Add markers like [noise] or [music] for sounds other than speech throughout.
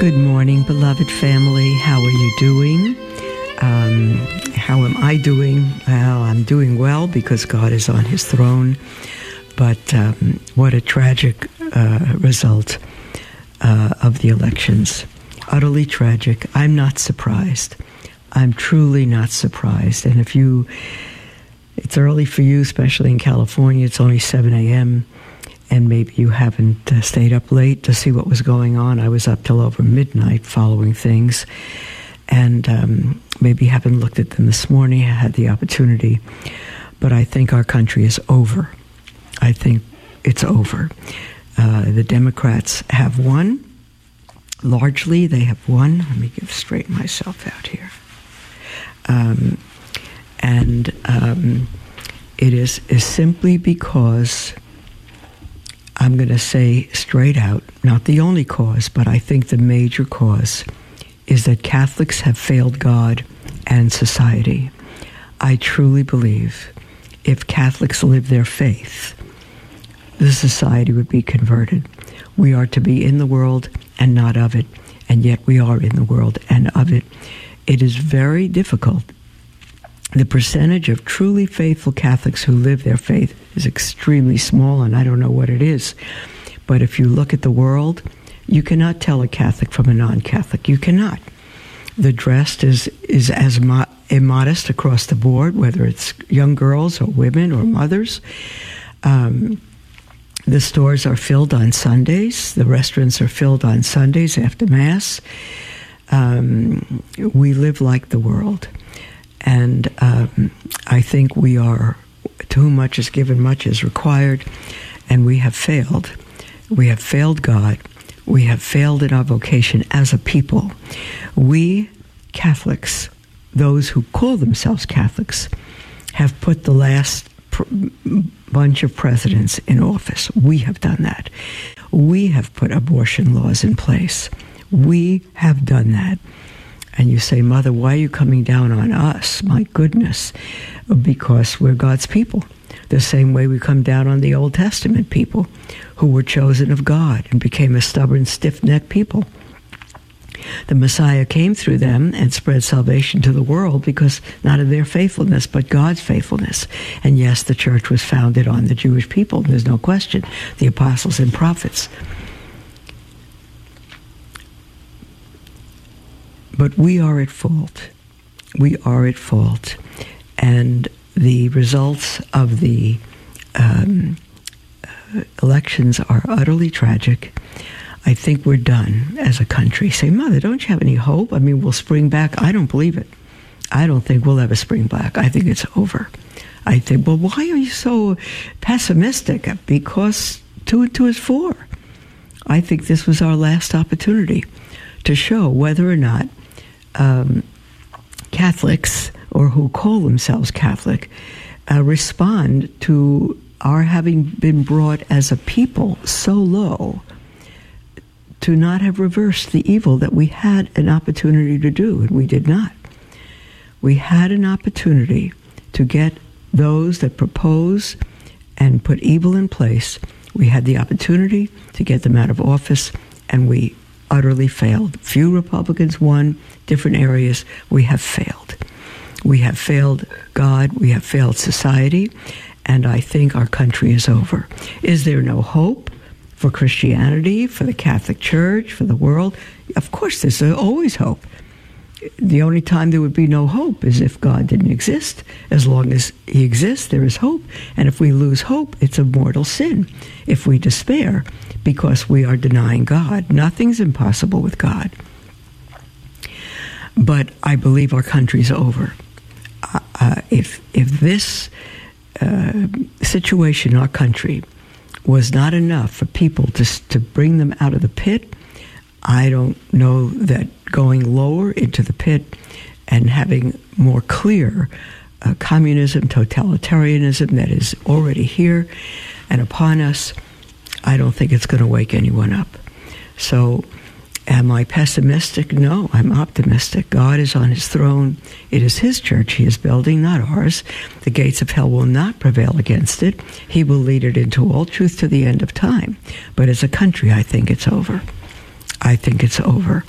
Good morning, beloved family. How are you doing? Um, how am I doing? Well, I'm doing well because God is on his throne. But um, what a tragic uh, result uh, of the elections. Utterly tragic. I'm not surprised. I'm truly not surprised. And if you, it's early for you, especially in California, it's only 7 a.m and maybe you haven't uh, stayed up late to see what was going on. I was up till over midnight following things, and um, maybe haven't looked at them this morning. I had the opportunity, but I think our country is over. I think it's over. Uh, the Democrats have won. Largely, they have won. Let me get straighten myself out here. Um, and um, it is, is simply because I'm going to say straight out, not the only cause, but I think the major cause is that Catholics have failed God and society. I truly believe if Catholics live their faith, the society would be converted. We are to be in the world and not of it, and yet we are in the world and of it. It is very difficult the percentage of truly faithful Catholics who live their faith is extremely small, and I don't know what it is. But if you look at the world, you cannot tell a Catholic from a non Catholic. You cannot. The dress is, is as mo- immodest across the board, whether it's young girls or women or mothers. Um, the stores are filled on Sundays. The restaurants are filled on Sundays after Mass. Um, we live like the world. And um, I think we are, to whom much is given, much is required, and we have failed. We have failed God. We have failed in our vocation as a people. We, Catholics, those who call themselves Catholics, have put the last pr- bunch of presidents in office. We have done that. We have put abortion laws in place. We have done that and you say, Mother, why are you coming down on us? My goodness. Because we're God's people. The same way we come down on the Old Testament people who were chosen of God and became a stubborn, stiff necked people. The Messiah came through them and spread salvation to the world because not of their faithfulness, but God's faithfulness. And yes, the church was founded on the Jewish people, there's no question, the apostles and prophets. But we are at fault. We are at fault. And the results of the um, uh, elections are utterly tragic. I think we're done as a country. Say, Mother, don't you have any hope? I mean, we'll spring back. I don't believe it. I don't think we'll ever spring back. I think it's over. I think, well, why are you so pessimistic? Because two and two is four. I think this was our last opportunity to show whether or not um, Catholics or who call themselves Catholic uh, respond to our having been brought as a people so low to not have reversed the evil that we had an opportunity to do, and we did not. We had an opportunity to get those that propose and put evil in place. We had the opportunity to get them out of office, and we utterly failed. Few Republicans won, different areas. We have failed. We have failed God, we have failed society, and I think our country is over. Is there no hope for Christianity, for the Catholic Church, for the world? Of course, there's always hope. The only time there would be no hope is if God didn't exist. As long as He exists, there is hope. And if we lose hope, it's a mortal sin. If we despair, because we are denying God. Nothing's impossible with God. But I believe our country's over. Uh, uh, if if this uh, situation in our country was not enough for people to to bring them out of the pit, I don't know that going lower into the pit and having more clear uh, communism, totalitarianism that is already here and upon us, I don't think it's going to wake anyone up. So, am I pessimistic? No, I'm optimistic. God is on his throne. It is his church he is building, not ours. The gates of hell will not prevail against it. He will lead it into all truth to the end of time. But as a country, I think it's over. I think it's over.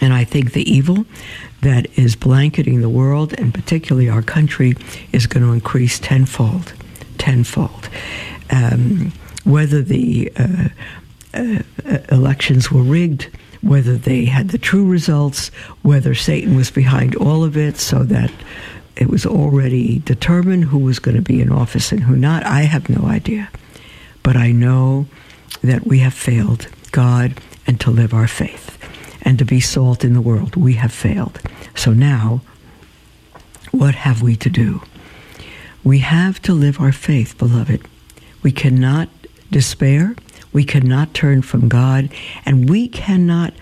And I think the evil that is blanketing the world and particularly our country is going to increase tenfold. Tenfold. Um, whether the uh, uh, elections were rigged, whether they had the true results, whether Satan was behind all of it so that it was already determined who was going to be in office and who not, I have no idea. But I know that we have failed God and to live our faith and to be salt in the world. We have failed. So now, what have we to do? We have to live our faith, beloved. We cannot despair. We cannot turn from God. And we cannot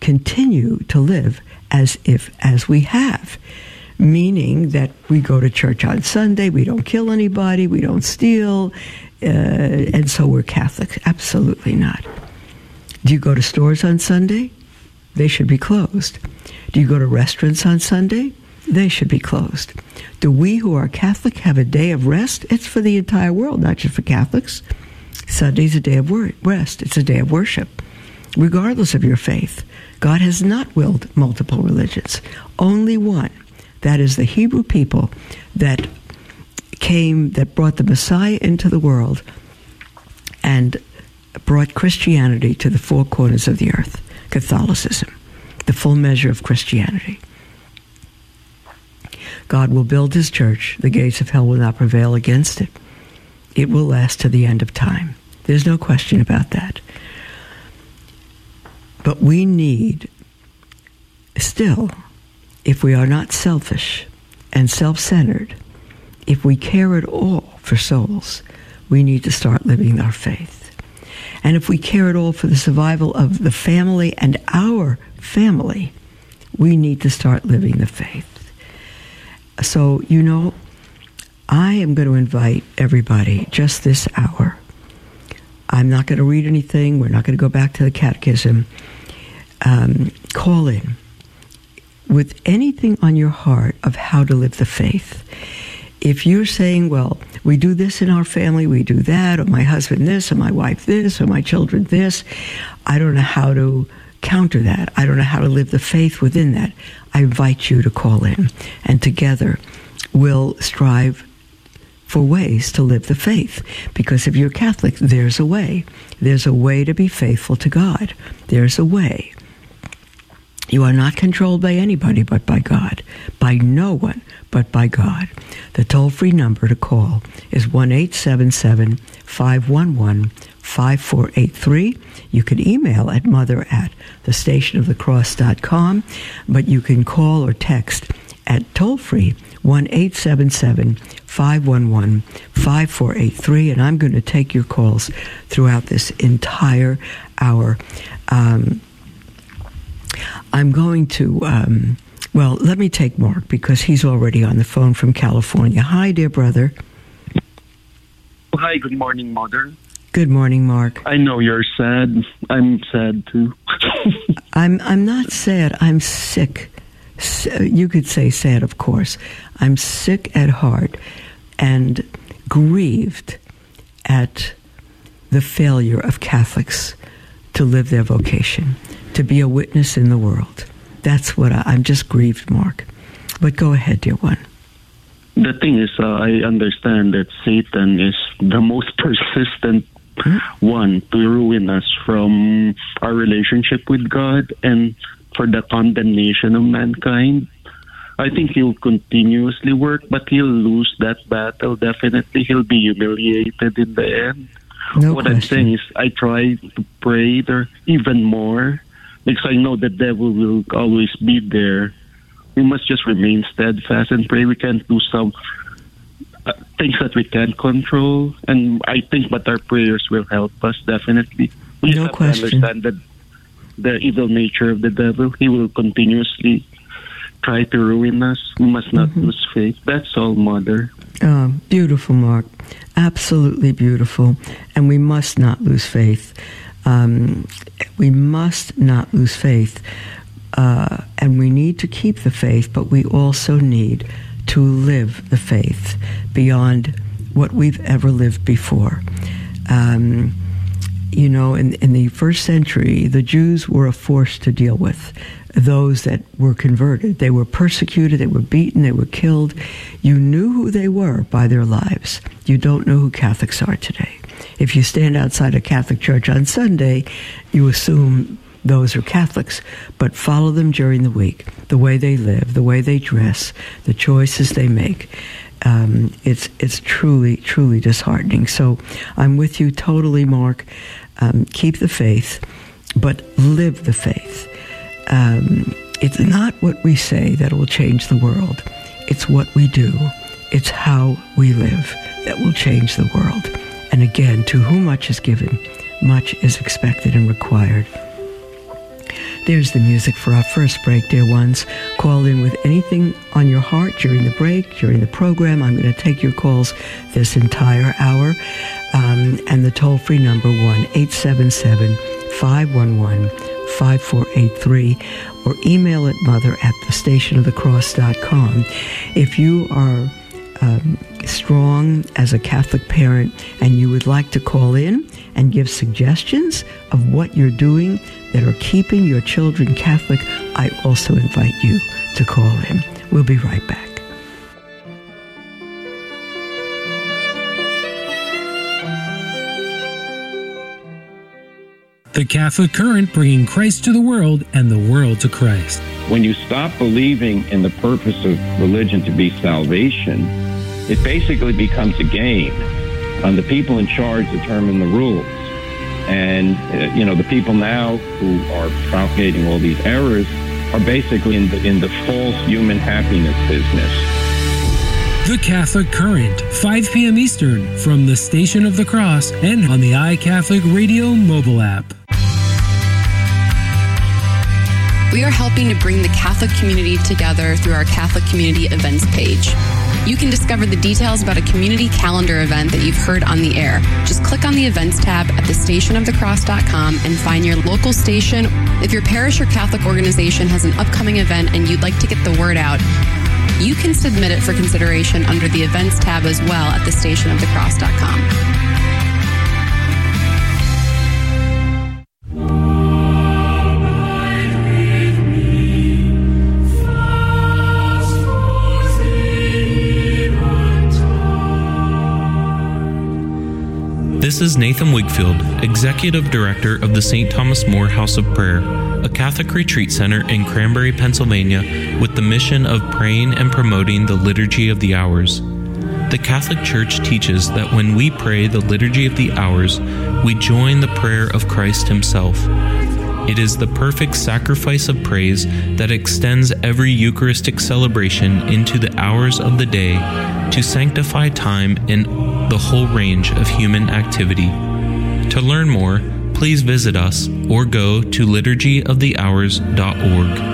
continue to live as if, as we have. Meaning that we go to church on Sunday, we don't kill anybody, we don't steal, uh, and so we're Catholic. Absolutely not. Do you go to stores on Sunday? They should be closed. Do you go to restaurants on Sunday? They should be closed. Do we who are Catholic have a day of rest? It's for the entire world, not just for Catholics. Sunday's a day of rest, it's a day of worship. Regardless of your faith, God has not willed multiple religions, only one. That is the Hebrew people that came, that brought the Messiah into the world and brought Christianity to the four corners of the earth Catholicism, the full measure of Christianity. God will build his church. The gates of hell will not prevail against it. It will last to the end of time. There's no question about that. But we need, still, if we are not selfish and self centered, if we care at all for souls, we need to start living our faith. And if we care at all for the survival of the family and our family, we need to start living the faith. So, you know, I am going to invite everybody just this hour. I'm not going to read anything. We're not going to go back to the catechism. Um, call in with anything on your heart of how to live the faith. If you're saying, well, we do this in our family, we do that, or my husband this, or my wife this, or my children this, I don't know how to counter that. I don't know how to live the faith within that. I invite you to call in, and together we'll strive for ways to live the faith. Because if you're Catholic, there's a way. There's a way to be faithful to God. There's a way. You are not controlled by anybody but by God, by no one but by God. The toll free number to call is 1 877 511 5483. You can email at mother at thestationofthecross.com, but you can call or text at toll free 1 877 511 5483. And I'm going to take your calls throughout this entire hour. Um, I'm going to, um, well, let me take Mark because he's already on the phone from California. Hi, dear brother. Hi, good morning, Mother. Good morning, Mark. I know you're sad. I'm sad too. [laughs] I'm I'm not sad. I'm sick. You could say sad, of course. I'm sick at heart and grieved at the failure of Catholics to live their vocation to be a witness in the world. That's what I, am just grieved, Mark. But go ahead, dear one. The thing is, uh, I understand that Satan is the most [laughs] persistent hmm? one to ruin us from our relationship with God and for the condemnation of mankind. I think he'll continuously work, but he'll lose that battle. Definitely, he'll be humiliated in the end. No what question. I'm saying is, I try to pray there even more because I know the devil will always be there. We must just remain steadfast and pray. We can't do some uh, things that we can't control, and I think, but our prayers will help us definitely. We no question. understand that the evil nature of the devil. He will continuously try to ruin us. We must not mm-hmm. lose faith. That's all, Mother. Oh, beautiful, Mark. Absolutely beautiful. And we must not lose faith. Um, we must not lose faith. Uh, and we need to keep the faith, but we also need to live the faith beyond what we've ever lived before. Um, you know, in, in the first century, the Jews were a force to deal with those that were converted. They were persecuted, they were beaten, they were killed. You knew who they were by their lives. You don't know who Catholics are today. If you stand outside a Catholic church on Sunday, you assume those are Catholics, but follow them during the week, the way they live, the way they dress, the choices they make. Um, it's it's truly truly disheartening. So I'm with you totally, Mark. Um, keep the faith, but live the faith. Um, it's not what we say that will change the world. It's what we do. It's how we live that will change the world. And again, to whom much is given, much is expected and required. There's the music for our first break, dear ones. Call in with anything on your heart during the break, during the program. I'm going to take your calls this entire hour. Um, and the toll free number 1 877 511 5483 or email at mother at the stationofthecross.com. If you are um, strong as a Catholic parent and you would like to call in and give suggestions of what you're doing that are keeping your children Catholic, I also invite you to call in. We'll be right back. The Catholic Current bringing Christ to the world and the world to Christ. When you stop believing in the purpose of religion to be salvation, it basically becomes a game. And the people in charge determine the rules. And, uh, you know, the people now who are propagating all these errors are basically in the, in the false human happiness business. The Catholic Current, 5 p.m. Eastern, from the Station of the Cross and on the iCatholic Radio mobile app. We are helping to bring the Catholic community together through our Catholic Community Events page. You can discover the details about a community calendar event that you've heard on the air. Just click on the events tab at thestationofthecross.com and find your local station. If your parish or Catholic organization has an upcoming event and you'd like to get the word out, you can submit it for consideration under the events tab as well at thestationofthecross.com. This is Nathan Wigfield, Executive Director of the St. Thomas More House of Prayer, a Catholic retreat center in Cranberry, Pennsylvania, with the mission of praying and promoting the Liturgy of the Hours. The Catholic Church teaches that when we pray the Liturgy of the Hours, we join the prayer of Christ Himself. It is the perfect sacrifice of praise that extends every Eucharistic celebration into the hours of the day to sanctify time in the whole range of human activity. To learn more, please visit us or go to liturgyofthehours.org.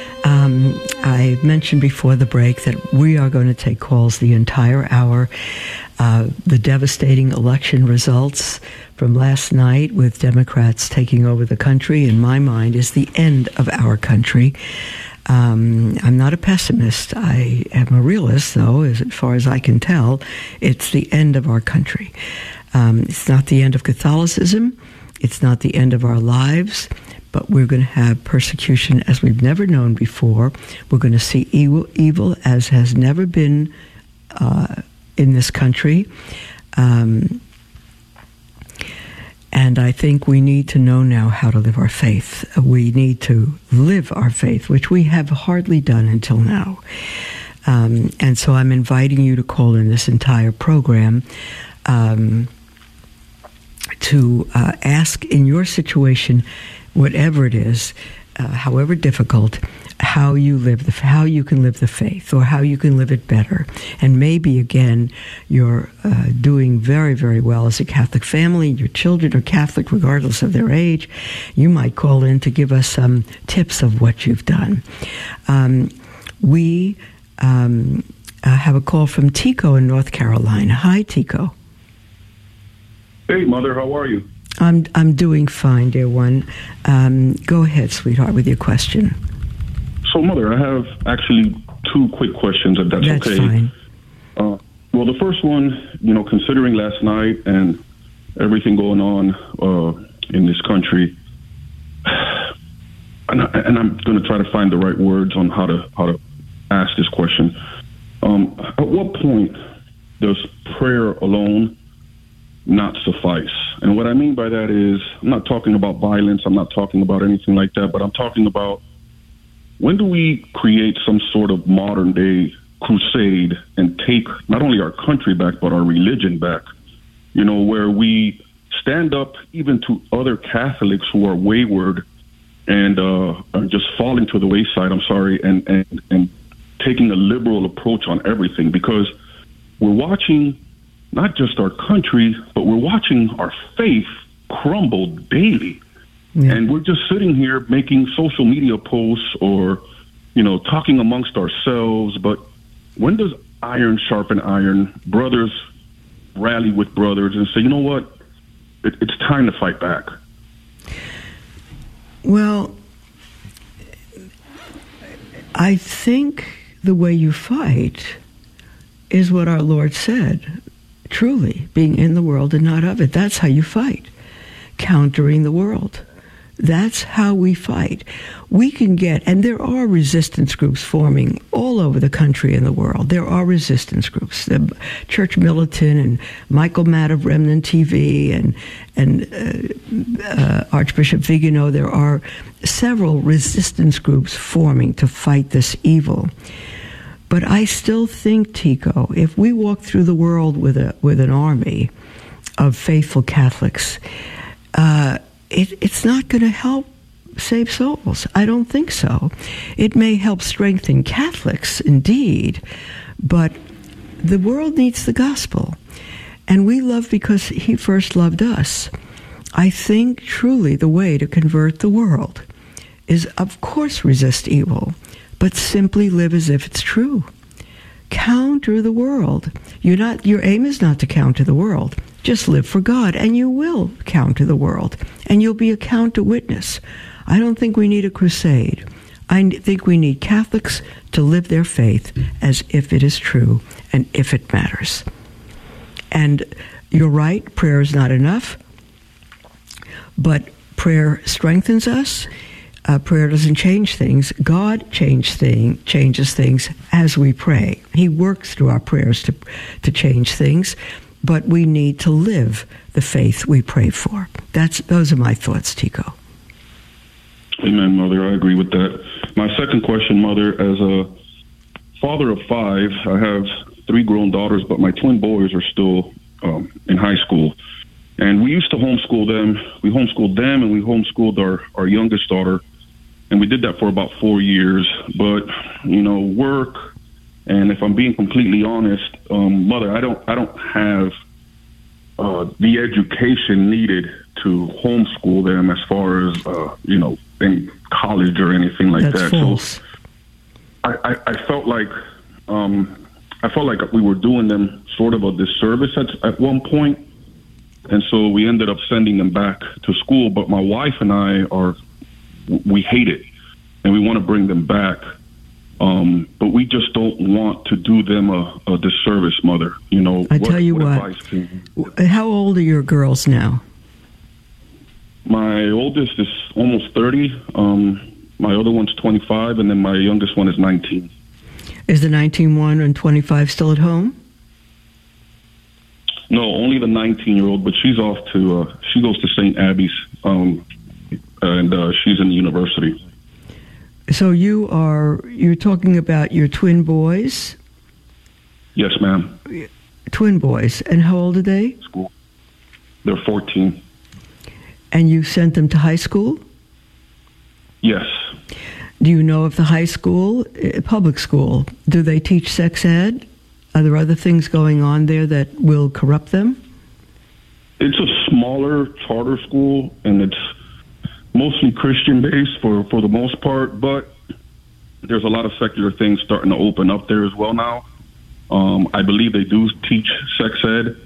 Um, I mentioned before the break that we are going to take calls the entire hour. Uh, the devastating election results from last night with Democrats taking over the country, in my mind, is the end of our country. Um, I'm not a pessimist. I am a realist, though, as far as I can tell. It's the end of our country. Um, it's not the end of Catholicism. It's not the end of our lives but we're going to have persecution as we've never known before. We're going to see evil, evil as has never been uh, in this country. Um, and I think we need to know now how to live our faith. We need to live our faith, which we have hardly done until now. Um, and so I'm inviting you to call in this entire program um, to uh, ask in your situation, whatever it is, uh, however difficult, how you live the how you can live the faith or how you can live it better. And maybe again you're uh, doing very very well as a catholic family. Your children are catholic regardless of their age. You might call in to give us some tips of what you've done. Um, we um, uh, have a call from tico in north carolina. Hi tico. Hey mother. How are you i'm, I'm doing fine dear one um, go ahead sweetheart with your question so, Mother, I have actually two quick questions, if that's, that's okay. Fine. Uh, well, the first one, you know, considering last night and everything going on uh, in this country, [sighs] and, I, am going to try to find the right words on how to how to ask this question. Um, at what point does prayer alone not suffice? And what I mean by that is, I'm not talking about violence. I'm not talking about anything like that. But I'm talking about when do we create some sort of modern day crusade and take not only our country back, but our religion back? You know, where we stand up even to other Catholics who are wayward and uh, are just falling to the wayside. I'm sorry, and, and and taking a liberal approach on everything because we're watching not just our country, but we're watching our faith crumble daily. Yeah. And we're just sitting here making social media posts or, you know, talking amongst ourselves. But when does iron sharpen iron? Brothers rally with brothers and say, you know what? It, it's time to fight back. Well, I think the way you fight is what our Lord said truly, being in the world and not of it. That's how you fight, countering the world. That's how we fight. We can get, and there are resistance groups forming all over the country and the world. There are resistance groups. The Church Militant and Michael Matt of Remnant TV and and uh, uh, Archbishop Vigano. There are several resistance groups forming to fight this evil. But I still think, Tico, if we walk through the world with a with an army of faithful Catholics. Uh, it, it's not going to help save souls. I don't think so. It may help strengthen Catholics, indeed, but the world needs the gospel. And we love because he first loved us. I think truly the way to convert the world is, of course, resist evil, but simply live as if it's true. Counter the world. You're not, your aim is not to counter the world. Just live for God, and you will counter the world, and you'll be a counter witness. I don't think we need a crusade. I think we need Catholics to live their faith as if it is true and if it matters. And you're right, prayer is not enough, but prayer strengthens us. Uh, prayer doesn't change things. God change thing, changes things as we pray. He works through our prayers to, to change things but we need to live the faith we pray for. That's those are my thoughts, Tico. Amen, Mother. I agree with that. My second question, Mother, as a father of five, I have three grown daughters, but my twin boys are still um, in high school. And we used to homeschool them. We homeschooled them and we homeschooled our, our youngest daughter. And we did that for about four years. But, you know, work, and if I'm being completely honest, um, mother, I don't I don't have uh, the education needed to homeschool them as far as uh, you know in college or anything like That's that. False. So I, I, I felt like um, I felt like we were doing them sort of a disservice at, at one point, and so we ended up sending them back to school. But my wife and I are we hate it, and we want to bring them back. Um, but we just don't want to do them a, a disservice, mother. You know, I tell you what. what how old are your girls now? My oldest is almost 30. Um, my other one's 25, and then my youngest one is 19. Is the 19 one and 25 still at home? No, only the 19 year old, but she's off to, uh, she goes to St. Abby's, um, and uh, she's in the university. So you are, you're talking about your twin boys? Yes, ma'am. Twin boys. And how old are they? School. They're 14. And you sent them to high school? Yes. Do you know if the high school, uh, public school, do they teach sex ed? Are there other things going on there that will corrupt them? It's a smaller charter school, and it's mostly Christian based for, for the most part, but there's a lot of secular things starting to open up there as well now. Um, I believe they do teach sex ed,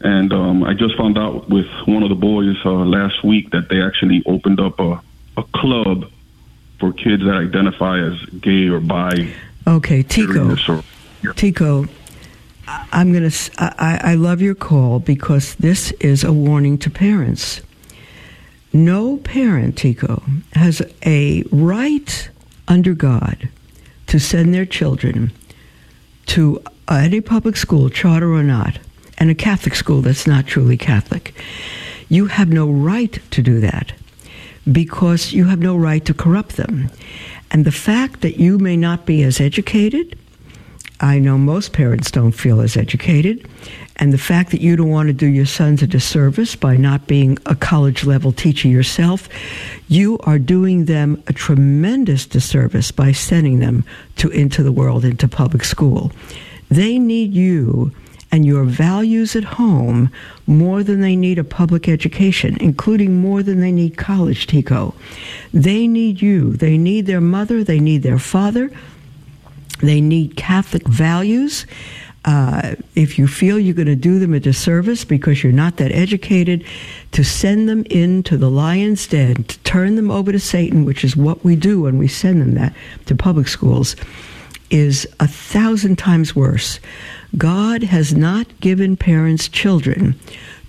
and um, I just found out with one of the boys uh, last week that they actually opened up a, a club for kids that identify as gay or bi. Okay, Tico. Tico, I'm to. I, I love your call because this is a warning to parents. No parent, Tico, has a right under God to send their children to any public school, charter or not, and a Catholic school that's not truly Catholic. You have no right to do that because you have no right to corrupt them. And the fact that you may not be as educated, I know most parents don't feel as educated, and the fact that you don't want to do your sons a disservice by not being a college level teacher yourself, you are doing them a tremendous disservice by sending them to into the world, into public school. They need you and your values at home more than they need a public education, including more than they need college, Tico. They need you. They need their mother. They need their father. They need Catholic values. Uh, if you feel you're going to do them a disservice because you're not that educated, to send them into the lion's den, to turn them over to Satan, which is what we do when we send them that to public schools, is a thousand times worse. God has not given parents children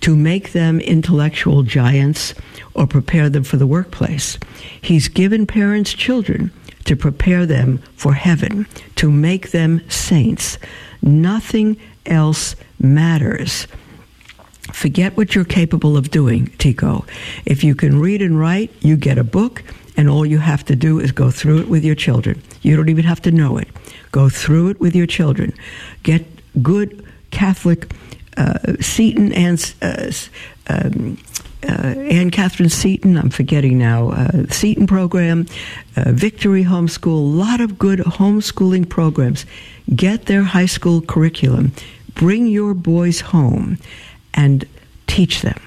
to make them intellectual giants or prepare them for the workplace. He's given parents children to prepare them for heaven, to make them saints. Nothing else matters. Forget what you're capable of doing, Tico. If you can read and write, you get a book, and all you have to do is go through it with your children. You don't even have to know it. Go through it with your children. Get good Catholic uh, Seton and uh, um, Anne Catherine Seton, I'm forgetting now, uh, Seton program, uh, Victory Homeschool, a lot of good homeschooling programs. Get their high school curriculum, bring your boys home, and teach them,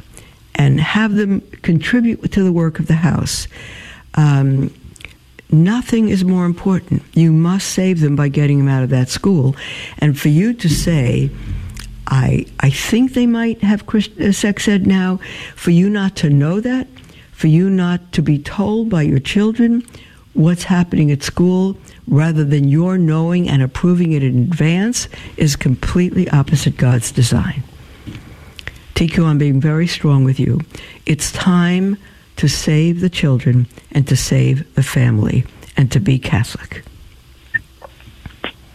and have them contribute to the work of the house. Um, nothing is more important. You must save them by getting them out of that school. And for you to say, I, I think they might have uh, sex ed now, for you not to know that, for you not to be told by your children what's happening at school rather than your knowing and approving it in advance is completely opposite God's design. Tico, I'm being very strong with you. It's time to save the children and to save the family and to be Catholic.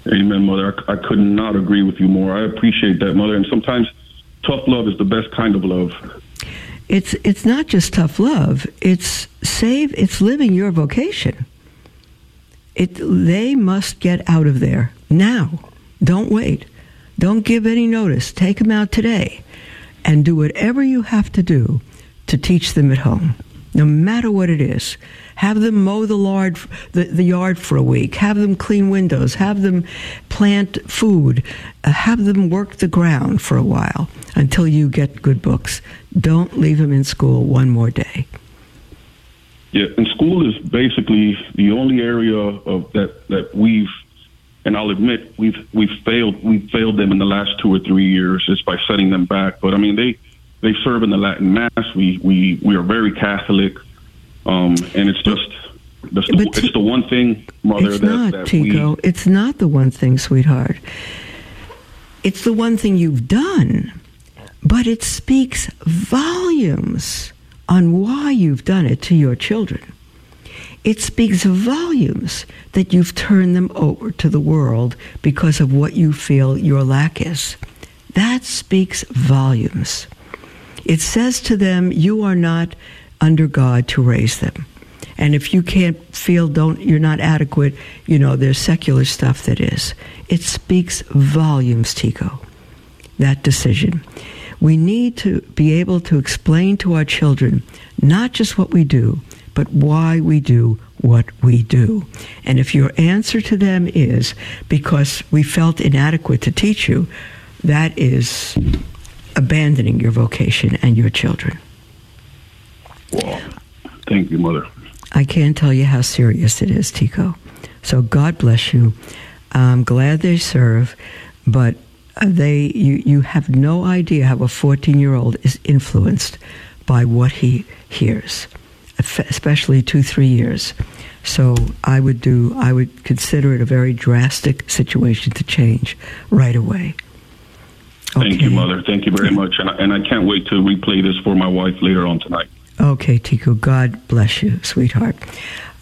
Amen, Mother. I, I could not agree with you more. I appreciate that, Mother. And sometimes tough love is the best kind of love. It's it's not just tough love. It's save. It's living your vocation. It they must get out of there now. Don't wait. Don't give any notice. Take them out today, and do whatever you have to do to teach them at home no matter what it is. Have them mow the yard, the, the yard for a week. Have them clean windows. Have them plant food. Uh, have them work the ground for a while until you get good books. Don't leave them in school one more day. Yeah, and school is basically the only area of that that we've, and I'll admit we've we've failed we've failed them in the last two or three years just by setting them back. But I mean they they serve in the Latin Mass. We we we are very Catholic, um, and it's just the, it's the one thing, Mother. It's that, not, that Tico. We, it's not the one thing, sweetheart. It's the one thing you've done, but it speaks volumes on why you've done it to your children. It speaks volumes that you've turned them over to the world because of what you feel your lack is. That speaks volumes. It says to them, You are not under God to raise them. And if you can't feel don't you're not adequate, you know, there's secular stuff that is. It speaks volumes, Tico. That decision. We need to be able to explain to our children not just what we do, but why we do what we do. And if your answer to them is because we felt inadequate to teach you, that is abandoning your vocation and your children. Well, thank you, Mother. I can't tell you how serious it is, Tico. So God bless you. I'm glad they serve, but uh, they you, you have no idea how a 14 year old is influenced by what he hears, especially two, three years. So I would do, I would consider it a very drastic situation to change right away. Okay. Thank you, Mother. Thank you very much. And I, and I can't wait to replay this for my wife later on tonight. Okay, Tico. God bless you, sweetheart.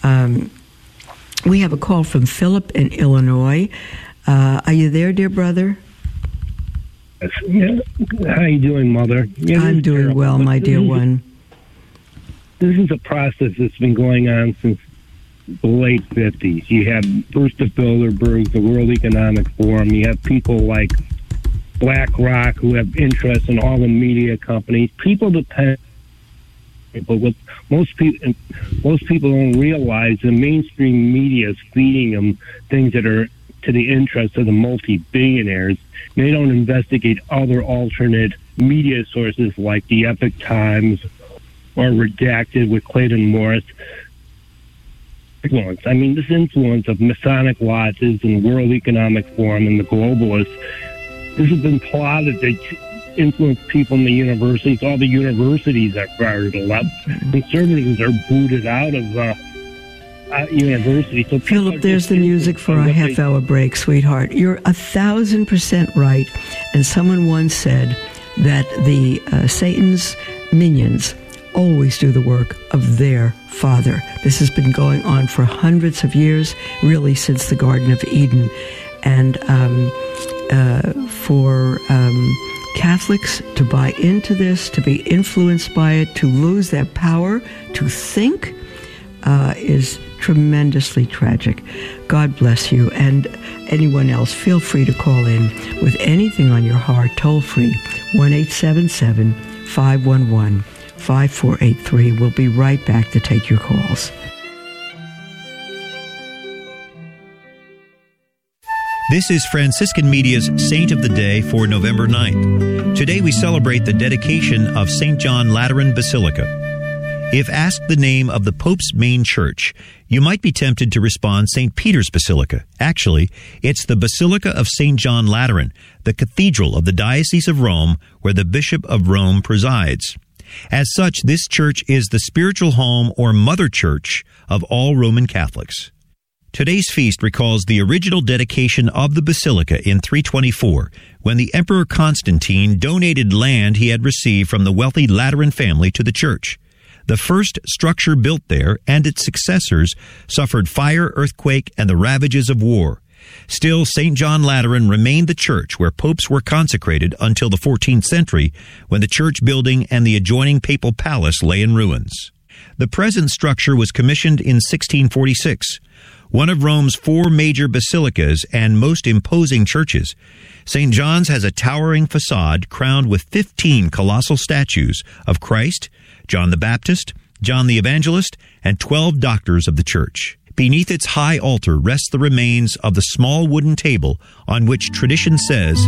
Um, we have a call from Philip in Illinois. Uh, are you there, dear brother? Yeah. How are you doing, Mother? Yeah, I'm doing terrible. well, my dear one. This is a process that's been going on since the late 50s. You have first the Bilderberg, the World Economic Forum. You have people like BlackRock who have interest in all the media companies. People depend but what most people most people don't realize, the mainstream media is feeding them things that are to the interest of the multi-billionaires. They don't investigate other alternate media sources like the Epoch Times or Redacted with Clayton Morris. Influence. I mean, this influence of Masonic lodges and World Economic Forum and the globalists. This has been plotted influence people in the universities. All the universities are fired up. Conservatives are booted out of uh, uh, university. So Philip, there's the music for a half hour break, sweetheart. You're a thousand percent right. And someone once said that the uh, Satan's minions always do the work of their father. This has been going on for hundreds of years, really since the Garden of Eden. And um, uh, for um, Catholics to buy into this, to be influenced by it, to lose their power to think uh, is tremendously tragic. God bless you. And anyone else, feel free to call in with anything on your heart, toll free, 1 877 511 5483. We'll be right back to take your calls. This is Franciscan Media's Saint of the Day for November 9th. Today we celebrate the dedication of St. John Lateran Basilica. If asked the name of the Pope's main church, you might be tempted to respond St. Peter's Basilica. Actually, it's the Basilica of St. John Lateran, the cathedral of the Diocese of Rome, where the Bishop of Rome presides. As such, this church is the spiritual home or mother church of all Roman Catholics. Today's feast recalls the original dedication of the basilica in 324, when the Emperor Constantine donated land he had received from the wealthy Lateran family to the church. The first structure built there and its successors suffered fire, earthquake, and the ravages of war. Still, St. John Lateran remained the church where popes were consecrated until the 14th century, when the church building and the adjoining papal palace lay in ruins. The present structure was commissioned in 1646 one of Rome's four major basilicas and most imposing churches. St. John's has a towering facade crowned with 15 colossal statues of Christ, John the Baptist, John the Evangelist, and 12 doctors of the church. Beneath its high altar rests the remains of the small wooden table on which tradition says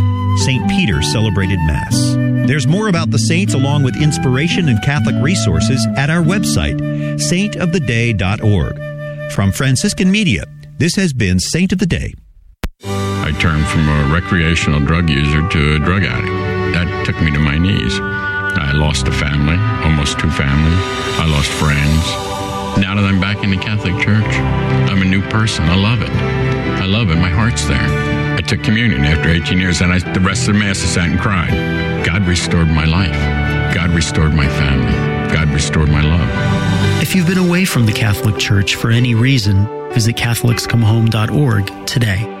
St. Peter celebrated Mass. There's more about the saints along with inspiration and Catholic resources at our website, saintoftheday.org. From Franciscan Media, this has been Saint of the Day. I turned from a recreational drug user to a drug addict. That took me to my knees. I lost a family, almost two families. I lost friends. Now that I'm back in the Catholic Church, I'm a new person. I love it. I love it. My heart's there. I took communion after 18 years, and I, the rest of the Mass I sat and cried. God restored my life. God restored my family. God restored my love. If you've been away from the Catholic Church for any reason, visit CatholicsComeHome.org today.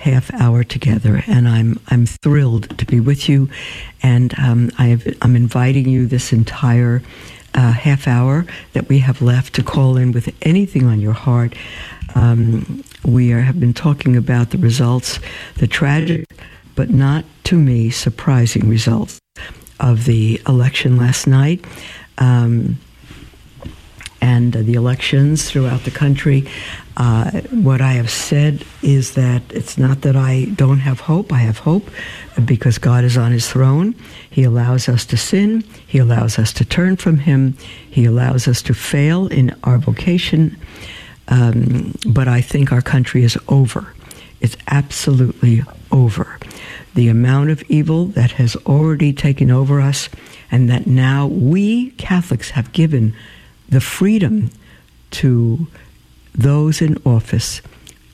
half hour together, and I'm I'm thrilled to be with you, and um, I am inviting you this entire uh, half hour that we have left to call in with anything on your heart. Um, we are, have been talking about the results, the tragic, but not to me surprising results of the election last night. Um, and the elections throughout the country. Uh, what I have said is that it's not that I don't have hope. I have hope because God is on his throne. He allows us to sin. He allows us to turn from him. He allows us to fail in our vocation. Um, but I think our country is over. It's absolutely over. The amount of evil that has already taken over us, and that now we Catholics have given the freedom to those in office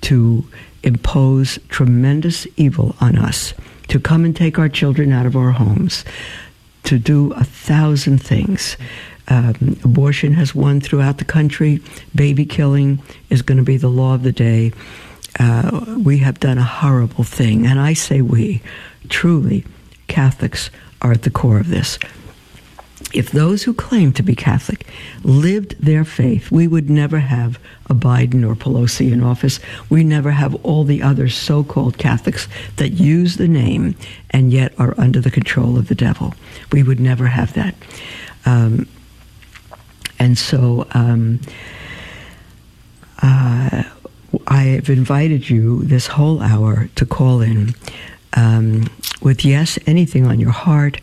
to impose tremendous evil on us, to come and take our children out of our homes, to do a thousand things. Um, abortion has won throughout the country. Baby killing is going to be the law of the day. Uh, we have done a horrible thing. And I say we, truly, Catholics are at the core of this if those who claim to be Catholic lived their faith, we would never have a Biden or Pelosi in office. We never have all the other so called Catholics that use the name and yet are under the control of the devil. We would never have that. Um, and so um, uh, I have invited you this whole hour to call in um, with yes, anything on your heart.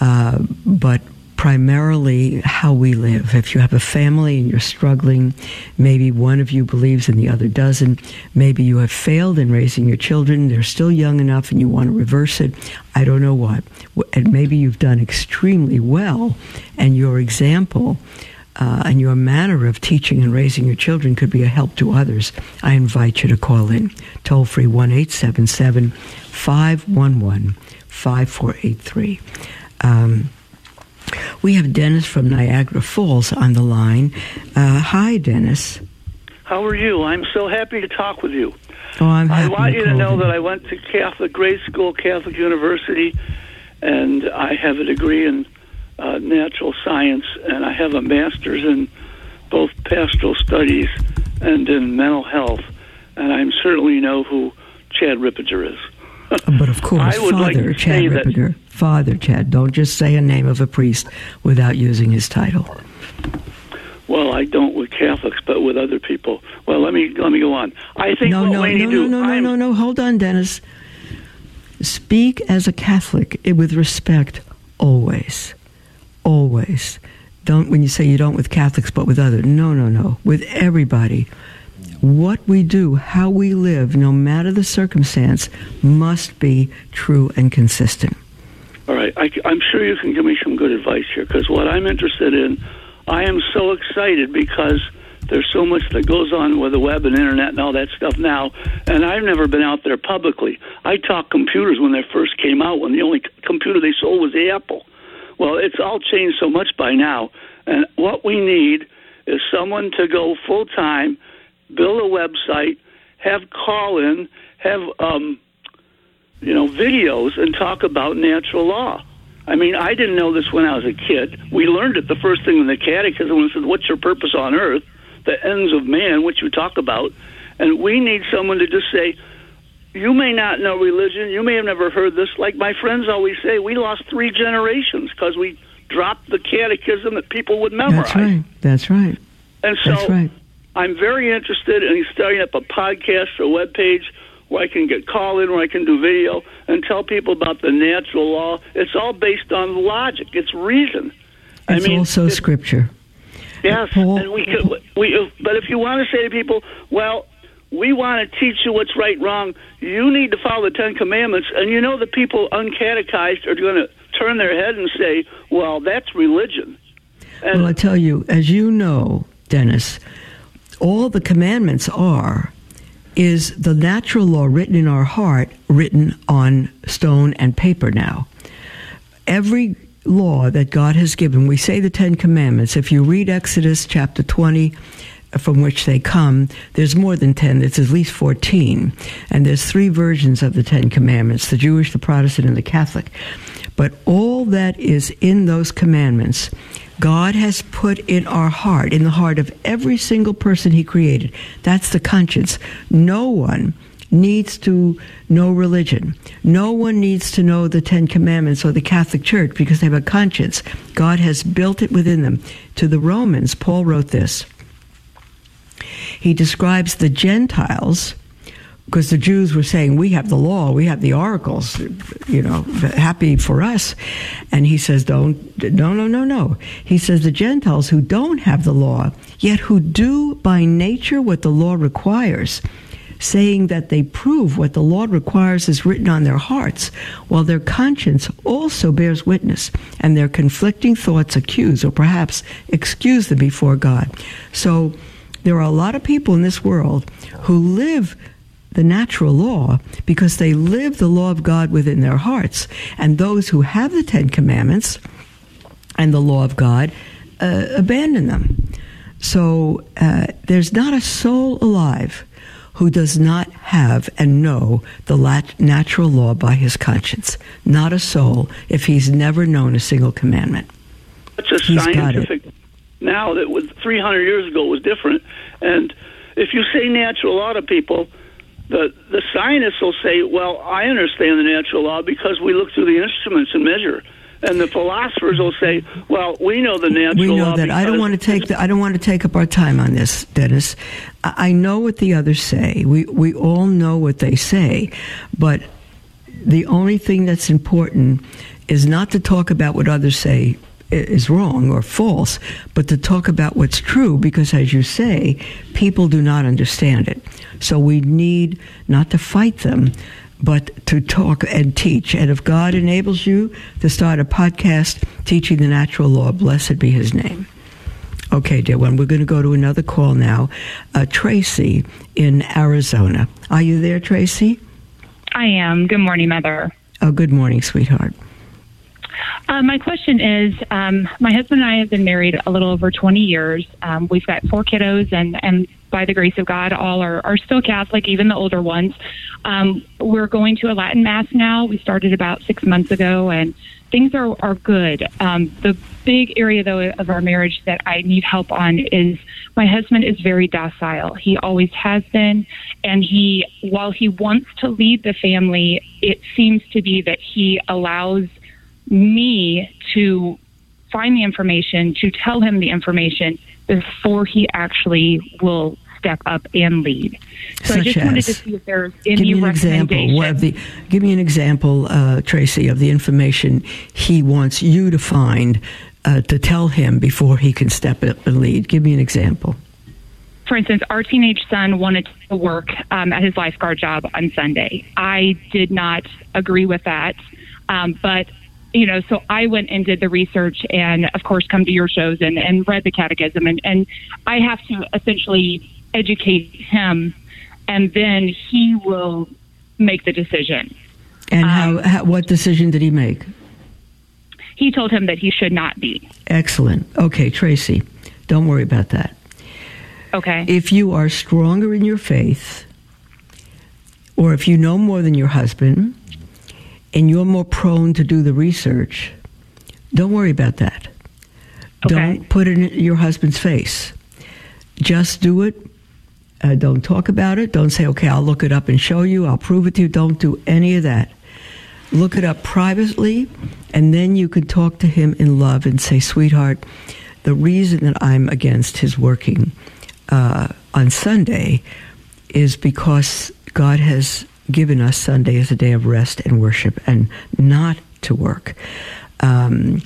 Uh, but primarily how we live. If you have a family and you're struggling, maybe one of you believes and the other doesn't. Maybe you have failed in raising your children, they're still young enough and you want to reverse it. I don't know what. And maybe you've done extremely well, and your example. Uh, and your manner of teaching and raising your children could be a help to others, I invite you to call in. Toll free 1 877 511 5483. We have Dennis from Niagara Falls on the line. Uh, hi, Dennis. How are you? I'm so happy to talk with you. Oh, I'm I want to you to know that I went to Catholic grade school, Catholic University, and I have a degree in uh, natural science, and I have a master's in both pastoral studies and in mental health. And I certainly know who Chad Ripperger is. [laughs] but of course, I would Father like to Chad Ripperger. Father Chad. Don't just say a name of a priest without using his title. Well, I don't with Catholics, but with other people. Well, let me let me go on. I think no, what no, no, do. no, no, I'm- no, no. Hold on, Dennis. Speak as a Catholic with respect, always, always. Don't when you say you don't with Catholics, but with others. No, no, no. With everybody. What we do, how we live, no matter the circumstance, must be true and consistent. All right, I, am sure you can give me some good advice here because what I'm interested in, I am so excited because there's so much that goes on with the web and internet and all that stuff now, and I've never been out there publicly. I talked computers when they first came out, when the only computer they sold was the Apple. Well, it's all changed so much by now, and what we need is someone to go full time, build a website, have call in, have um, you know, videos and talk about natural law. I mean, I didn't know this when I was a kid. We learned it the first thing in the catechism when it said, What's your purpose on earth? The ends of man, which you talk about. And we need someone to just say, You may not know religion. You may have never heard this. Like my friends always say, we lost three generations because we dropped the catechism that people would memorize. That's right. That's right. And so That's right. I'm very interested in starting up a podcast or a web page where I can get call in, where I can do video and tell people about the natural law. It's all based on logic. It's reason. It's I mean, also it- scripture. Yes, and we could. We, but if you want to say to people, well, we want to teach you what's right, wrong. You need to follow the Ten Commandments, and you know the people uncatechized are going to turn their head and say, well, that's religion. well, I tell you, as you know, Dennis, all the commandments are is the natural law written in our heart, written on stone and paper now. Every law that God has given, we say the Ten Commandments. If you read Exodus chapter 20, from which they come, there's more than 10, there's at least 14. And there's three versions of the Ten Commandments the Jewish, the Protestant, and the Catholic. But all that is in those commandments, God has put in our heart, in the heart of every single person He created. That's the conscience. No one needs to know religion. No one needs to know the Ten Commandments or the Catholic Church because they have a conscience. God has built it within them. To the Romans, Paul wrote this. He describes the Gentiles because the Jews were saying, We have the law, we have the oracles, you know, happy for us. And he says, Don't, no, no, no, no. He says, The Gentiles who don't have the law, yet who do by nature what the law requires, saying that they prove what the law requires is written on their hearts, while their conscience also bears witness, and their conflicting thoughts accuse or perhaps excuse them before God. So there are a lot of people in this world who live the natural law because they live the law of God within their hearts. And those who have the Ten Commandments and the law of God uh, abandon them. So uh, there's not a soul alive who does not have and know the lat- natural law by his conscience. Not a soul if he's never known a single commandment. It's a He's scientific now that was 300 years ago was different. And if you say natural law to people, the the scientists will say, "Well, I understand the natural law because we look through the instruments and measure." And the philosophers will say, "Well, we know the natural law." we know law." that. I don't want to take the, I don't want to take up our time on this, Dennis. I, I know what the others say. We we all know what they say, but the only thing that's important is not to talk about what others say is wrong or false, but to talk about what's true because, as you say, people do not understand it. So we need not to fight them, but to talk and teach. And if God enables you to start a podcast teaching the natural law, blessed be his name. Okay, dear one, we're going to go to another call now. Uh, Tracy in Arizona. Are you there, Tracy? I am. Good morning, Mother. Oh, good morning, sweetheart. Uh, my question is um, my husband and I have been married a little over 20 years. Um, we've got four kiddos, and, and by the grace of God, all are, are still Catholic, even the older ones. Um, we're going to a Latin Mass now. We started about six months ago, and things are, are good. Um, the big area, though, of our marriage that I need help on is my husband is very docile. He always has been. And he, while he wants to lead the family, it seems to be that he allows me to find the information, to tell him the information before he actually will step up and lead. So I Such just wanted to see if there's any Give me an example. Of the, give me an example, uh, Tracy, of the information he wants you to find uh, to tell him before he can step up and lead. Give me an example. for instance, our teenage son wanted to work um, at his lifeguard job on Sunday. I did not agree with that, um, but you know, so I went and did the research, and of course, come to your shows and, and read the catechism, and, and I have to essentially educate him, and then he will make the decision. And Um, how, how, what decision did he make? He told him that he should not be. Excellent. Okay, Tracy, don't worry about that. Okay. If you are stronger in your faith, or if you know more than your husband, and you're more prone to do the research, don't worry about that. Okay. Don't put it in your husband's face. Just do it. Uh, don't talk about it. Don't say, okay, I'll look it up and show you. I'll prove it to you. Don't do any of that. Look it up privately, and then you can talk to him in love and say, sweetheart, the reason that I'm against his working uh, on Sunday is because God has given us Sunday as a day of rest and worship and not to work. Um,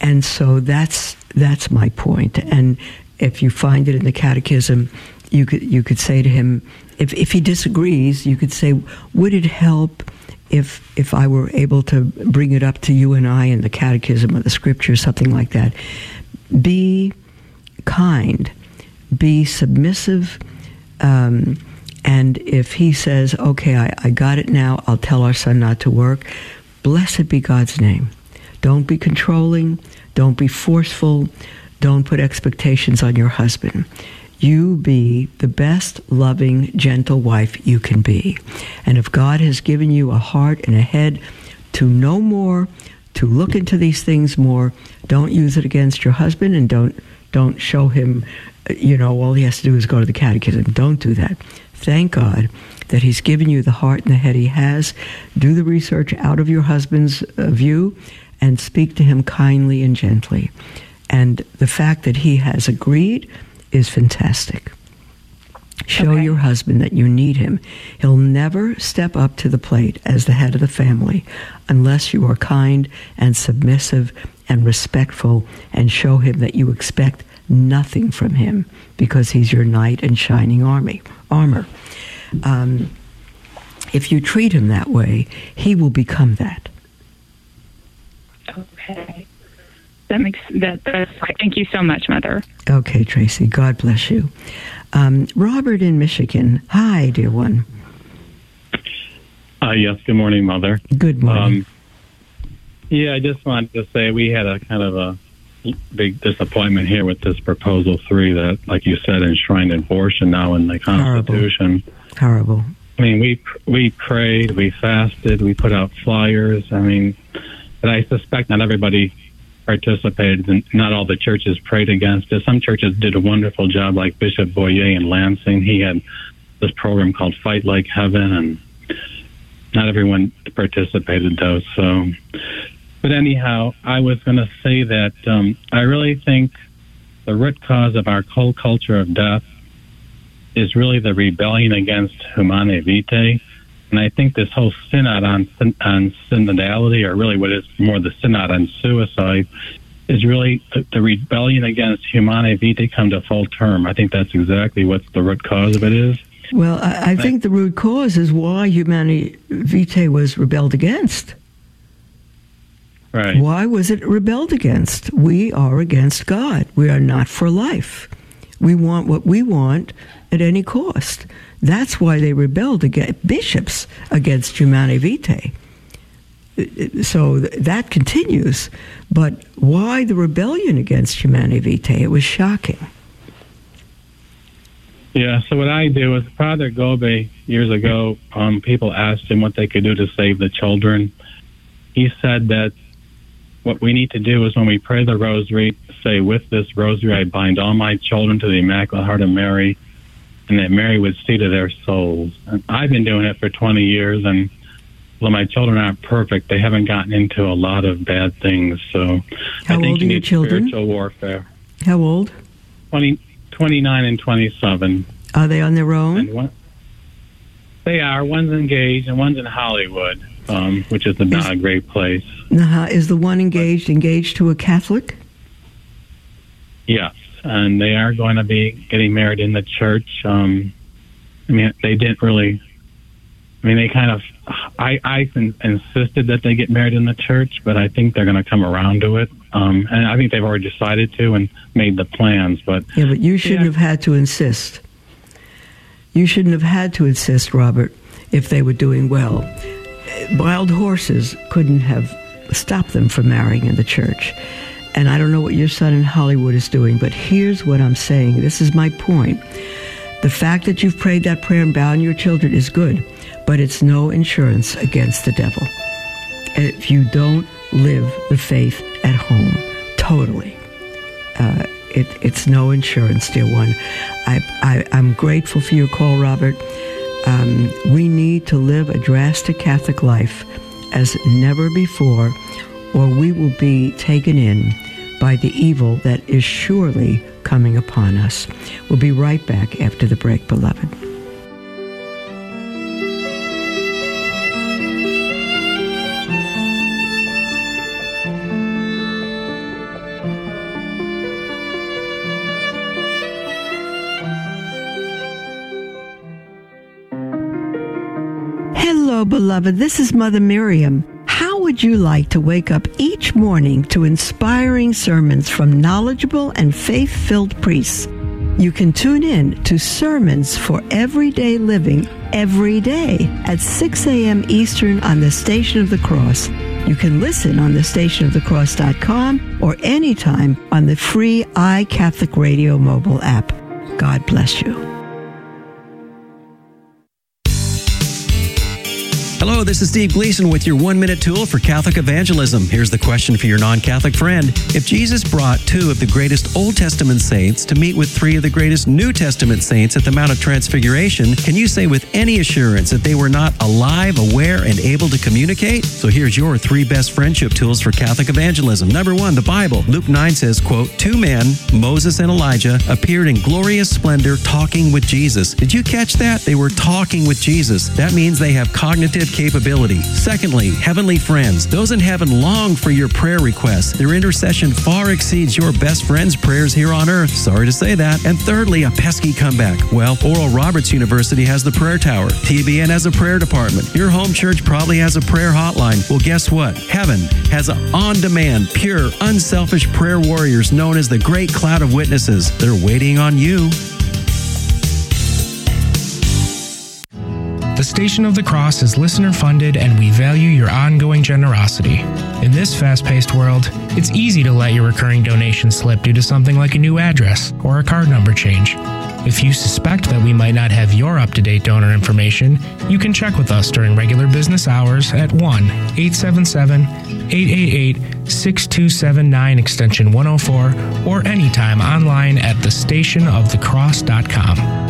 and so that's that's my point. And if you find it in the catechism, you could you could say to him, if if he disagrees, you could say, would it help if if I were able to bring it up to you and I in the catechism or the scripture, something like that? Be kind, be submissive. Um, and if he says, okay, I, I got it now, I'll tell our son not to work, blessed be God's name. Don't be controlling, don't be forceful, don't put expectations on your husband. You be the best, loving, gentle wife you can be. And if God has given you a heart and a head to know more, to look into these things more, don't use it against your husband and don't don't show him you know all he has to do is go to the catechism. Don't do that. Thank God that He's given you the heart and the head He has. Do the research out of your husband's uh, view and speak to him kindly and gently. And the fact that he has agreed is fantastic. Show okay. your husband that you need him. He'll never step up to the plate as the head of the family unless you are kind and submissive and respectful and show him that you expect nothing from him because he's your knight and shining army, armor. Um, if you treat him that way, he will become that. Okay. That makes that. That's Thank you so much, Mother. Okay, Tracy. God bless you. Um, Robert in Michigan. Hi, dear one. Uh, yes. Good morning, Mother. Good morning. Um, yeah, I just wanted to say we had a kind of a big disappointment here with this proposal three that, like you said, enshrined abortion now in the Constitution. Horrible. Horrible. I mean, we we prayed, we fasted, we put out flyers. I mean, but I suspect not everybody participated, and not all the churches prayed against it. Some churches did a wonderful job, like Bishop Boyea in Lansing. He had this program called Fight Like Heaven, and not everyone participated though. So but anyhow, I was going to say that um, I really think the root cause of our whole culture of death is really the rebellion against humanae vitae. And I think this whole synod on, on synodality, or really what is more the synod on suicide, is really the, rebellion against humanae vitae come to full term. I think that's exactly what the root cause of it is. Well, I, I think the root cause is why humanae vitae was rebelled against. Right. Why was it rebelled against? We are against God. We are not for life. We want what we want at any cost. That's why they rebelled against bishops against Humanae Vitae. So that continues. But why the rebellion against Humanae Vitae? It was shocking. Yeah, so what I do is Father Gobbi years ago, um, people asked him what they could do to save the children. He said that what we need to do is when we pray the rosary, say, with this rosary, I bind all my children to the Immaculate Heart of Mary, and that Mary would see to their souls. And I've been doing it for 20 years, and well, my children aren't perfect. They haven't gotten into a lot of bad things. So How I think old you are your children? spiritual warfare. How old? 20, 29 and 27. Are they on their own? One, they are. One's engaged and one's in Hollywood um, which is not a great place. Uh, is the one engaged engaged to a Catholic? Yes, and they are going to be getting married in the church. Um, I mean, they didn't really. I mean, they kind of. I I insisted that they get married in the church, but I think they're going to come around to it. Um, and I think they've already decided to and made the plans. But yeah, but you shouldn't yeah. have had to insist. You shouldn't have had to insist, Robert, if they were doing well wild horses couldn't have stopped them from marrying in the church. And I don't know what your son in Hollywood is doing, but here's what I'm saying. This is my point. The fact that you've prayed that prayer and bound your children is good, but it's no insurance against the devil. If you don't live the faith at home, totally. Uh, it, it's no insurance, dear one. I, I, I'm grateful for your call, Robert. Um, we need to live a drastic Catholic life as never before, or we will be taken in by the evil that is surely coming upon us. We'll be right back after the break, beloved. Beloved. This is Mother Miriam. How would you like to wake up each morning to inspiring sermons from knowledgeable and faith filled priests? You can tune in to Sermons for Everyday Living every day at 6 a.m. Eastern on the Station of the Cross. You can listen on the stationofthecross.com or anytime on the free iCatholic Radio mobile app. God bless you. Hello, this is Steve Gleason with your one minute tool for Catholic evangelism. Here's the question for your non Catholic friend. If Jesus brought two of the greatest Old Testament saints to meet with three of the greatest New Testament saints at the Mount of Transfiguration, can you say with any assurance that they were not alive, aware, and able to communicate? So here's your three best friendship tools for Catholic evangelism. Number one, the Bible. Luke 9 says, quote, Two men, Moses and Elijah, appeared in glorious splendor talking with Jesus. Did you catch that? They were talking with Jesus. That means they have cognitive capability. Secondly, heavenly friends. Those in heaven long for your prayer requests. Their intercession far exceeds your best friend's prayers here on earth. Sorry to say that. And thirdly, a pesky comeback. Well, Oral Roberts University has the prayer tower. TBN has a prayer department. Your home church probably has a prayer hotline. Well, guess what? Heaven has an on demand, pure, unselfish prayer warriors known as the Great Cloud of Witnesses. They're waiting on you. The Station of the Cross is listener funded and we value your ongoing generosity. In this fast paced world, it's easy to let your recurring donation slip due to something like a new address or a card number change. If you suspect that we might not have your up to date donor information, you can check with us during regular business hours at 1 877 888 6279 extension 104 or anytime online at thestationofthecross.com.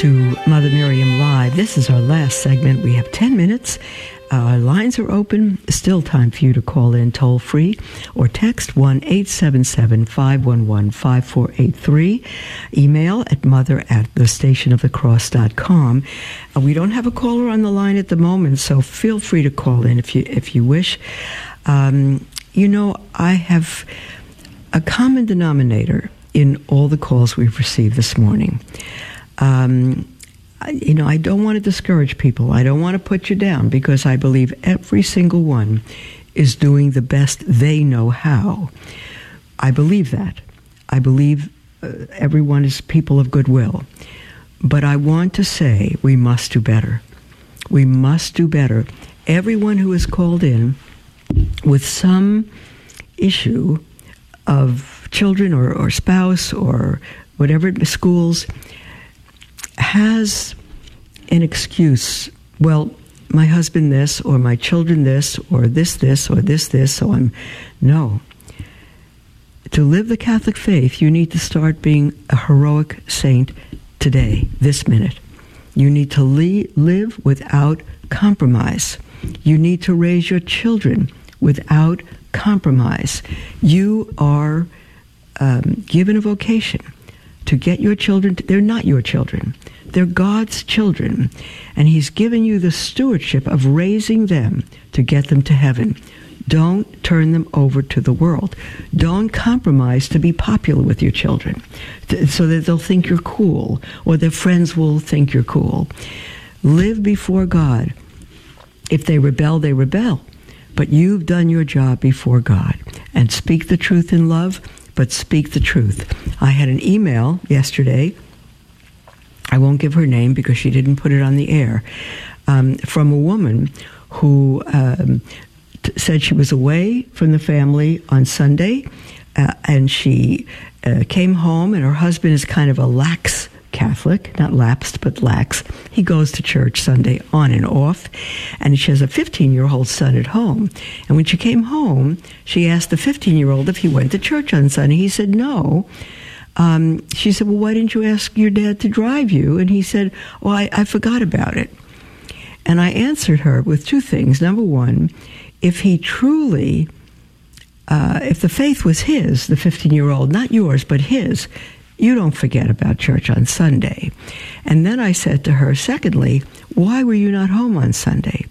to Mother Miriam Live. This is our last segment. We have 10 minutes. Our lines are open. Still time for you to call in toll free or text 1 877 511 5483. Email at mother at the stationofthecross.com. Uh, we don't have a caller on the line at the moment, so feel free to call in if you, if you wish. Um, you know, I have a common denominator in all the calls we've received this morning. Um, you know, I don't want to discourage people. I don't want to put you down because I believe every single one is doing the best they know how. I believe that. I believe uh, everyone is people of goodwill. But I want to say we must do better. We must do better. Everyone who is called in with some issue of children or, or spouse or whatever schools has an excuse. Well, my husband this, or my children this, or this, this, or this, this, so I'm. No. To live the Catholic faith, you need to start being a heroic saint today, this minute. You need to le- live without compromise. You need to raise your children without compromise. You are um, given a vocation to get your children, to, they're not your children. They're God's children, and He's given you the stewardship of raising them to get them to heaven. Don't turn them over to the world. Don't compromise to be popular with your children so that they'll think you're cool or their friends will think you're cool. Live before God. If they rebel, they rebel. But you've done your job before God. And speak the truth in love, but speak the truth. I had an email yesterday I won't give her name because she didn't put it on the air, um, from a woman who um, t- said she was away from the family on Sunday uh, and she uh, came home, and her husband is kind of a lax Catholic, not lapsed, but lax. He goes to church Sunday on and off, and she has a 15 year old son at home. And when she came home, she asked the 15 year old if he went to church on Sunday. He said no um, she said, Well, why didn't you ask your dad to drive you? And he said, Well, I, I forgot about it. And I answered her with two things. Number one, if he truly, uh, if the faith was his, the 15 year old, not yours, but his, you don't forget about church on Sunday. And then I said to her, secondly, why were you not home on Sunday?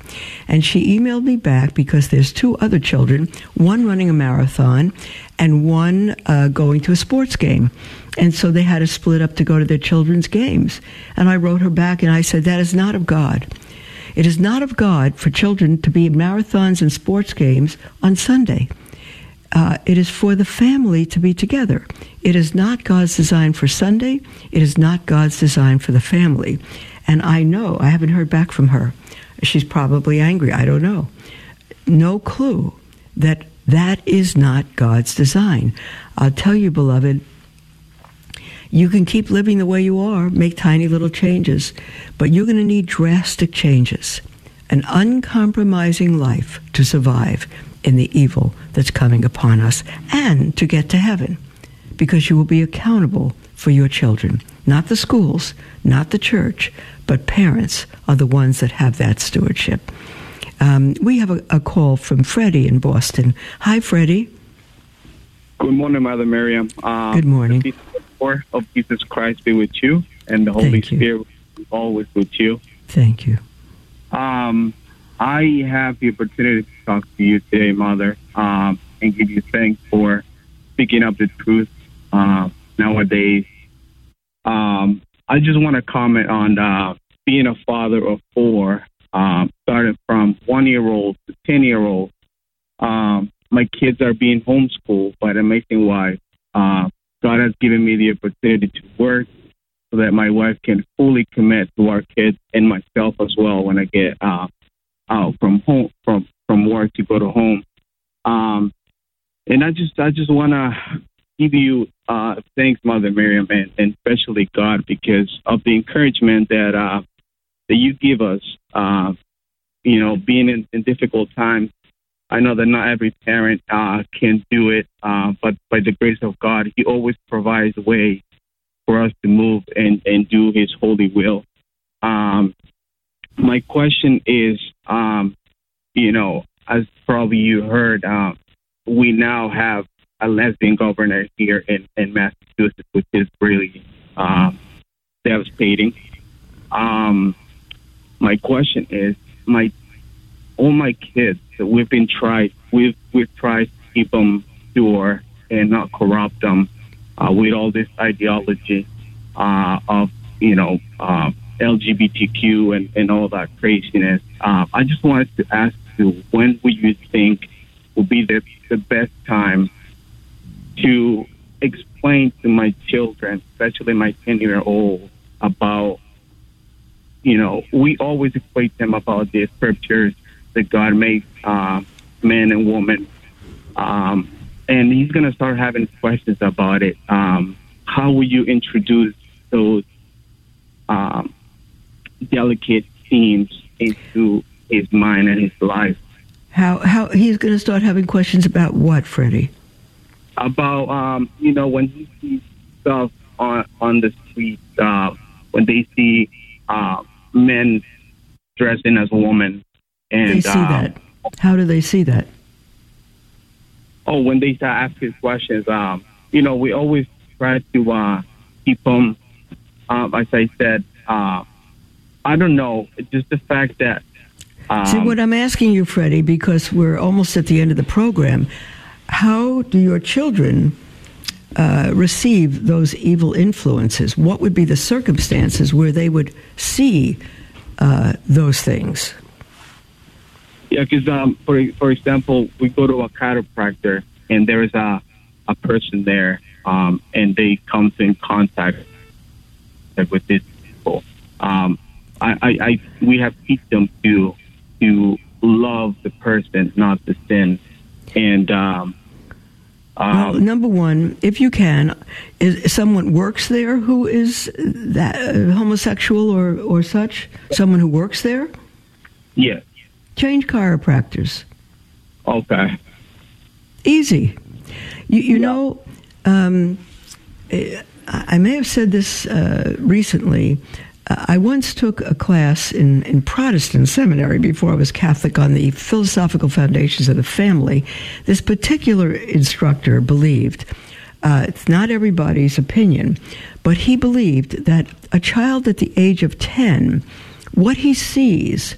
And she emailed me back because there's two other children, one running a marathon and one uh, going to a sports game. And so they had to split up to go to their children's games. And I wrote her back and I said, that is not of God. It is not of God for children to be at marathons and sports games on Sunday. Uh, it is for the family to be together. It is not God's design for Sunday. It is not God's design for the family. And I know, I haven't heard back from her. She's probably angry. I don't know. No clue that that is not God's design. I'll tell you, beloved, you can keep living the way you are, make tiny little changes, but you're going to need drastic changes. An uncompromising life to survive in the evil that's coming upon us and to get to heaven because you will be accountable for your children. Not the schools, not the church, but parents are the ones that have that stewardship. Um, we have a, a, call from Freddie in Boston. Hi, Freddie. Good morning, Mother Miriam. Um, Good morning. The peace of Jesus Christ be with you, and the Holy Spirit always with you. Thank you. Um, I have the opportunity to talk to you today, Mother, um, and give you thanks for speaking up the truth uh, nowadays. Um, I just want to comment on uh, being a father of four, um, starting from one year old to 10 year old. Um, my kids are being homeschooled by the amazing wife. Uh, God has given me the opportunity to work so that my wife can fully commit to our kids and myself as well when I get uh, out from home from from work to go to home. Um, and I just I just want to give you uh, thanks, Mother Miriam, and, and especially God, because of the encouragement that uh, that you give us. Uh, you know, being in, in difficult times, I know that not every parent uh, can do it, uh, but by the grace of God, He always provides a way for us to move and, and do His holy will. Um, my question is, um, you know, as probably you heard, um, we now have a lesbian governor here in, in Massachusetts, which is really um, devastating. Um, my question is, my all my kids we've been tried, we've we've tried to keep them pure and not corrupt them uh, with all this ideology uh, of you know uh, LGBTQ and, and all that craziness. Uh, I just wanted to ask you, when would you think will be the, the best time to explain to my children, especially my 10 year old, about, you know, we always equate them about the scriptures that God made uh, man and woman. Um, and he's going to start having questions about it. Um, how will you introduce those um, delicate themes into his mind and his life? How how he's going to start having questions about what, Freddie? about um, you know when he sees stuff on on the street, uh, when they see uh, men dressing as women, and they see uh, that. How do they see that? Oh, when they start asking questions, um, you know, we always try to uh, keep them. Um, as I said, uh, I don't know, It's just the fact that. Um, See what I'm asking you, Freddie, because we're almost at the end of the program how do your children uh, receive those evil influences? What would be the circumstances where they would see uh, those things? Yeah, because um, for for example, we go to a chiropractor and there is a a person there, um, and they come in contact with these people. Um, I, I, I, we have teach them to to love the person, not the sin, and um, well, um, number one, if you can, is someone works there who is that uh, homosexual or or such? Someone who works there? Yes. Change chiropractors. Okay. Easy. You you yeah. know, um, I may have said this uh, recently. I once took a class in, in Protestant seminary before I was Catholic on the philosophical foundations of the family. This particular instructor believed, uh, it's not everybody's opinion, but he believed that a child at the age of 10, what he sees,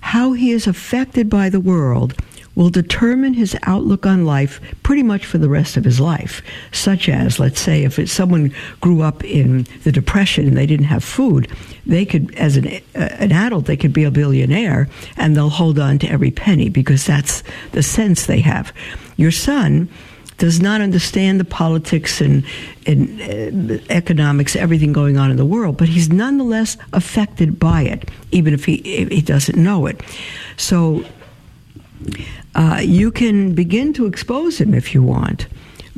how he is affected by the world, will determine his outlook on life pretty much for the rest of his life. Such as, let's say, if someone grew up in the Depression and they didn't have food, they could, as an, uh, an adult, they could be a billionaire and they'll hold on to every penny because that's the sense they have. Your son does not understand the politics and, and uh, economics, everything going on in the world, but he's nonetheless affected by it, even if he, if he doesn't know it. So uh, you can begin to expose him if you want.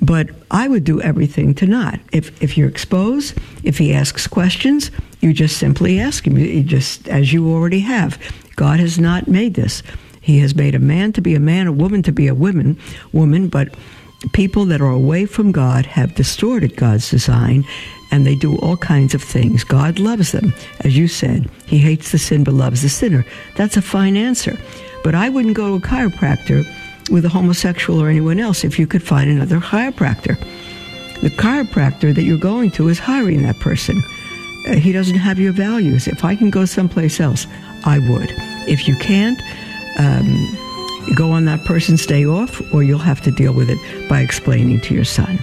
But I would do everything to not. If if you're exposed, if he asks questions, you just simply ask him. You just as you already have. God has not made this. He has made a man to be a man, a woman to be a woman, woman. But people that are away from God have distorted God's design, and they do all kinds of things. God loves them, as you said. He hates the sin but loves the sinner. That's a fine answer. But I wouldn't go to a chiropractor with a homosexual or anyone else if you could find another chiropractor. The chiropractor that you're going to is hiring that person. Uh, he doesn't have your values. If I can go someplace else, I would. If you can't, um, go on that person's day off, or you'll have to deal with it by explaining to your son.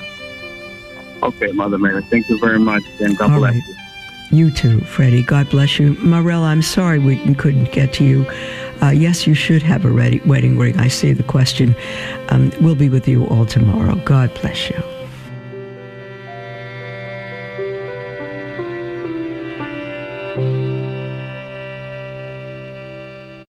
Okay, Mother Mary. Thank you very much, and God All bless right. you. You too, Freddie. God bless you. Marella, I'm sorry we couldn't get to you. Uh, yes, you should have a ready wedding ring. I see the question. Um, we'll be with you all tomorrow. God bless you.